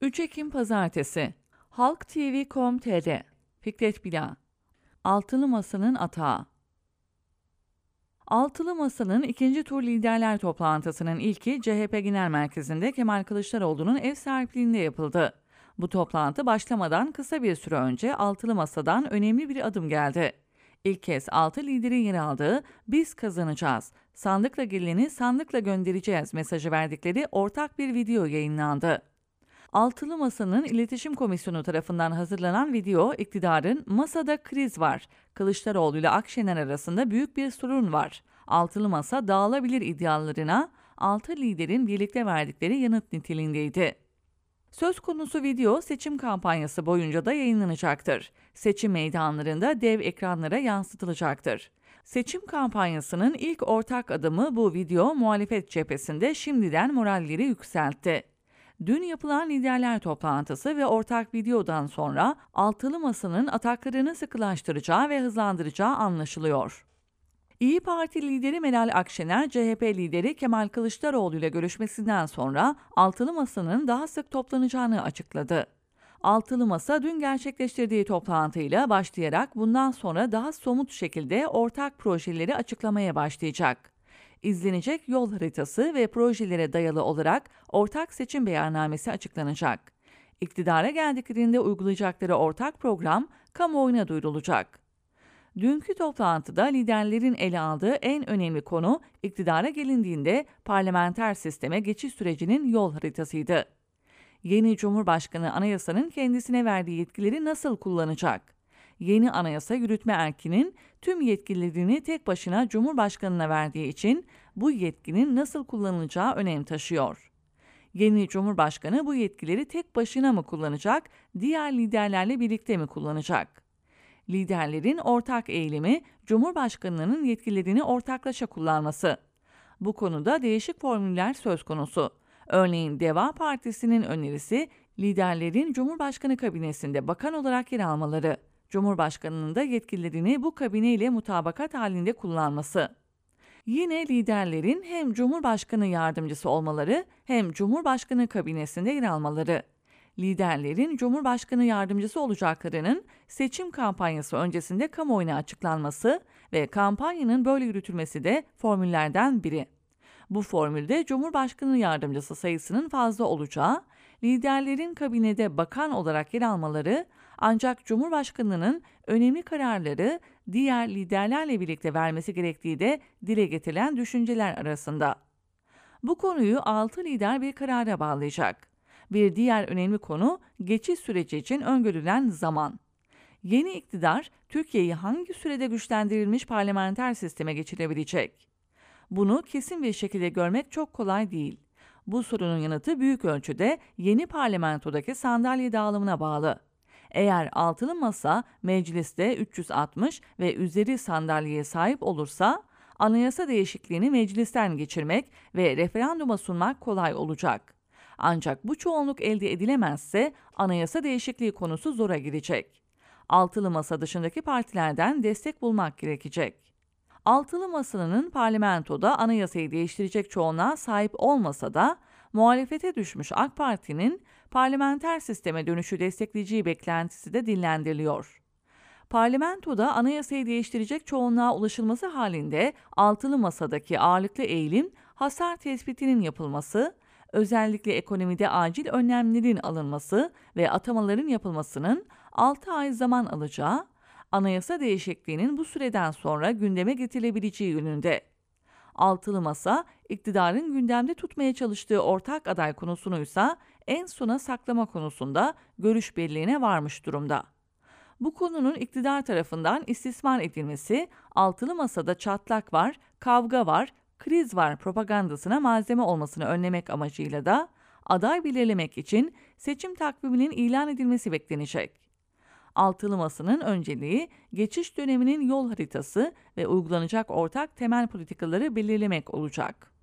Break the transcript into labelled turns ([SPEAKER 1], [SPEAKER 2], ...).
[SPEAKER 1] 3 Ekim Pazartesi Halk TV.com.tr Fikret Bila Altılı Masa'nın atağı Altılı Masa'nın ikinci tur liderler toplantısının ilki CHP Genel Merkezi'nde Kemal Kılıçdaroğlu'nun ev sahipliğinde yapıldı. Bu toplantı başlamadan kısa bir süre önce Altılı Masa'dan önemli bir adım geldi. İlk kez altı liderin yer aldığı "Biz kazanacağız, sandıkla geleni sandıkla göndereceğiz" mesajı verdikleri ortak bir video yayınlandı. Altılı Masa'nın İletişim Komisyonu tarafından hazırlanan video iktidarın masada kriz var. Kılıçdaroğlu ile Akşener arasında büyük bir sorun var. Altılı Masa dağılabilir iddialarına altı liderin birlikte verdikleri yanıt niteliğindeydi. Söz konusu video seçim kampanyası boyunca da yayınlanacaktır. Seçim meydanlarında dev ekranlara yansıtılacaktır. Seçim kampanyasının ilk ortak adımı bu video muhalefet cephesinde şimdiden moralleri yükseltti. Dün yapılan liderler toplantısı ve ortak videodan sonra altılı masanın ataklarını sıkılaştıracağı ve hızlandıracağı anlaşılıyor. İyi Parti lideri Meral Akşener, CHP lideri Kemal Kılıçdaroğlu ile görüşmesinden sonra altılı masanın daha sık toplanacağını açıkladı. Altılı Masa dün gerçekleştirdiği toplantıyla başlayarak bundan sonra daha somut şekilde ortak projeleri açıklamaya başlayacak izlenecek yol haritası ve projelere dayalı olarak ortak seçim beyannamesi açıklanacak. İktidara geldiklerinde uygulayacakları ortak program kamuoyuna duyurulacak. Dünkü toplantıda liderlerin ele aldığı en önemli konu iktidara gelindiğinde parlamenter sisteme geçiş sürecinin yol haritasıydı. Yeni Cumhurbaşkanı anayasanın kendisine verdiği yetkileri nasıl kullanacak? Yeni anayasa yürütme erkinin tüm yetkilerini tek başına Cumhurbaşkanına verdiği için bu yetkinin nasıl kullanılacağı önem taşıyor. Yeni Cumhurbaşkanı bu yetkileri tek başına mı kullanacak, diğer liderlerle birlikte mi kullanacak? Liderlerin ortak eğilimi Cumhurbaşkanının yetkilerini ortaklaşa kullanması. Bu konuda değişik formüller söz konusu. Örneğin Deva Partisi'nin önerisi liderlerin Cumhurbaşkanı kabinesinde bakan olarak yer almaları. Cumhurbaşkanının da yetkilerini bu kabine ile mutabakat halinde kullanması. Yine liderlerin hem Cumhurbaşkanı yardımcısı olmaları hem Cumhurbaşkanı kabinesinde yer almaları. Liderlerin Cumhurbaşkanı yardımcısı olacaklarının seçim kampanyası öncesinde kamuoyuna açıklanması ve kampanyanın böyle yürütülmesi de formüllerden biri. Bu formülde Cumhurbaşkanı yardımcısı sayısının fazla olacağı, liderlerin kabinede bakan olarak yer almaları ancak Cumhurbaşkanı'nın önemli kararları diğer liderlerle birlikte vermesi gerektiği de dile getirilen düşünceler arasında. Bu konuyu 6 lider bir karara bağlayacak. Bir diğer önemli konu geçiş süreci için öngörülen zaman. Yeni iktidar Türkiye'yi hangi sürede güçlendirilmiş parlamenter sisteme geçirebilecek? Bunu kesin bir şekilde görmek çok kolay değil. Bu sorunun yanıtı büyük ölçüde yeni parlamentodaki sandalye dağılımına bağlı. Eğer altılı masa mecliste 360 ve üzeri sandalyeye sahip olursa anayasa değişikliğini meclisten geçirmek ve referanduma sunmak kolay olacak. Ancak bu çoğunluk elde edilemezse anayasa değişikliği konusu zora girecek. Altılı masa dışındaki partilerden destek bulmak gerekecek. Altılı masanın parlamentoda anayasayı değiştirecek çoğunluğa sahip olmasa da muhalefete düşmüş AK Parti'nin parlamenter sisteme dönüşü destekleyeceği beklentisi de dillendiriliyor. Parlamentoda anayasayı değiştirecek çoğunluğa ulaşılması halinde altılı masadaki ağırlıklı eğilim hasar tespitinin yapılması, özellikle ekonomide acil önlemlerin alınması ve atamaların yapılmasının 6 ay zaman alacağı, anayasa değişikliğinin bu süreden sonra gündeme getirilebileceği yönünde. Altılı Masa, iktidarın gündemde tutmaya çalıştığı ortak aday konusunu ise en sona saklama konusunda görüş birliğine varmış durumda. Bu konunun iktidar tarafından istismar edilmesi, altılı masada çatlak var, kavga var, kriz var propagandasına malzeme olmasını önlemek amacıyla da aday belirlemek için seçim takviminin ilan edilmesi beklenecek. Altılı Masa'nın önceliği geçiş döneminin yol haritası ve uygulanacak ortak temel politikaları belirlemek olacak.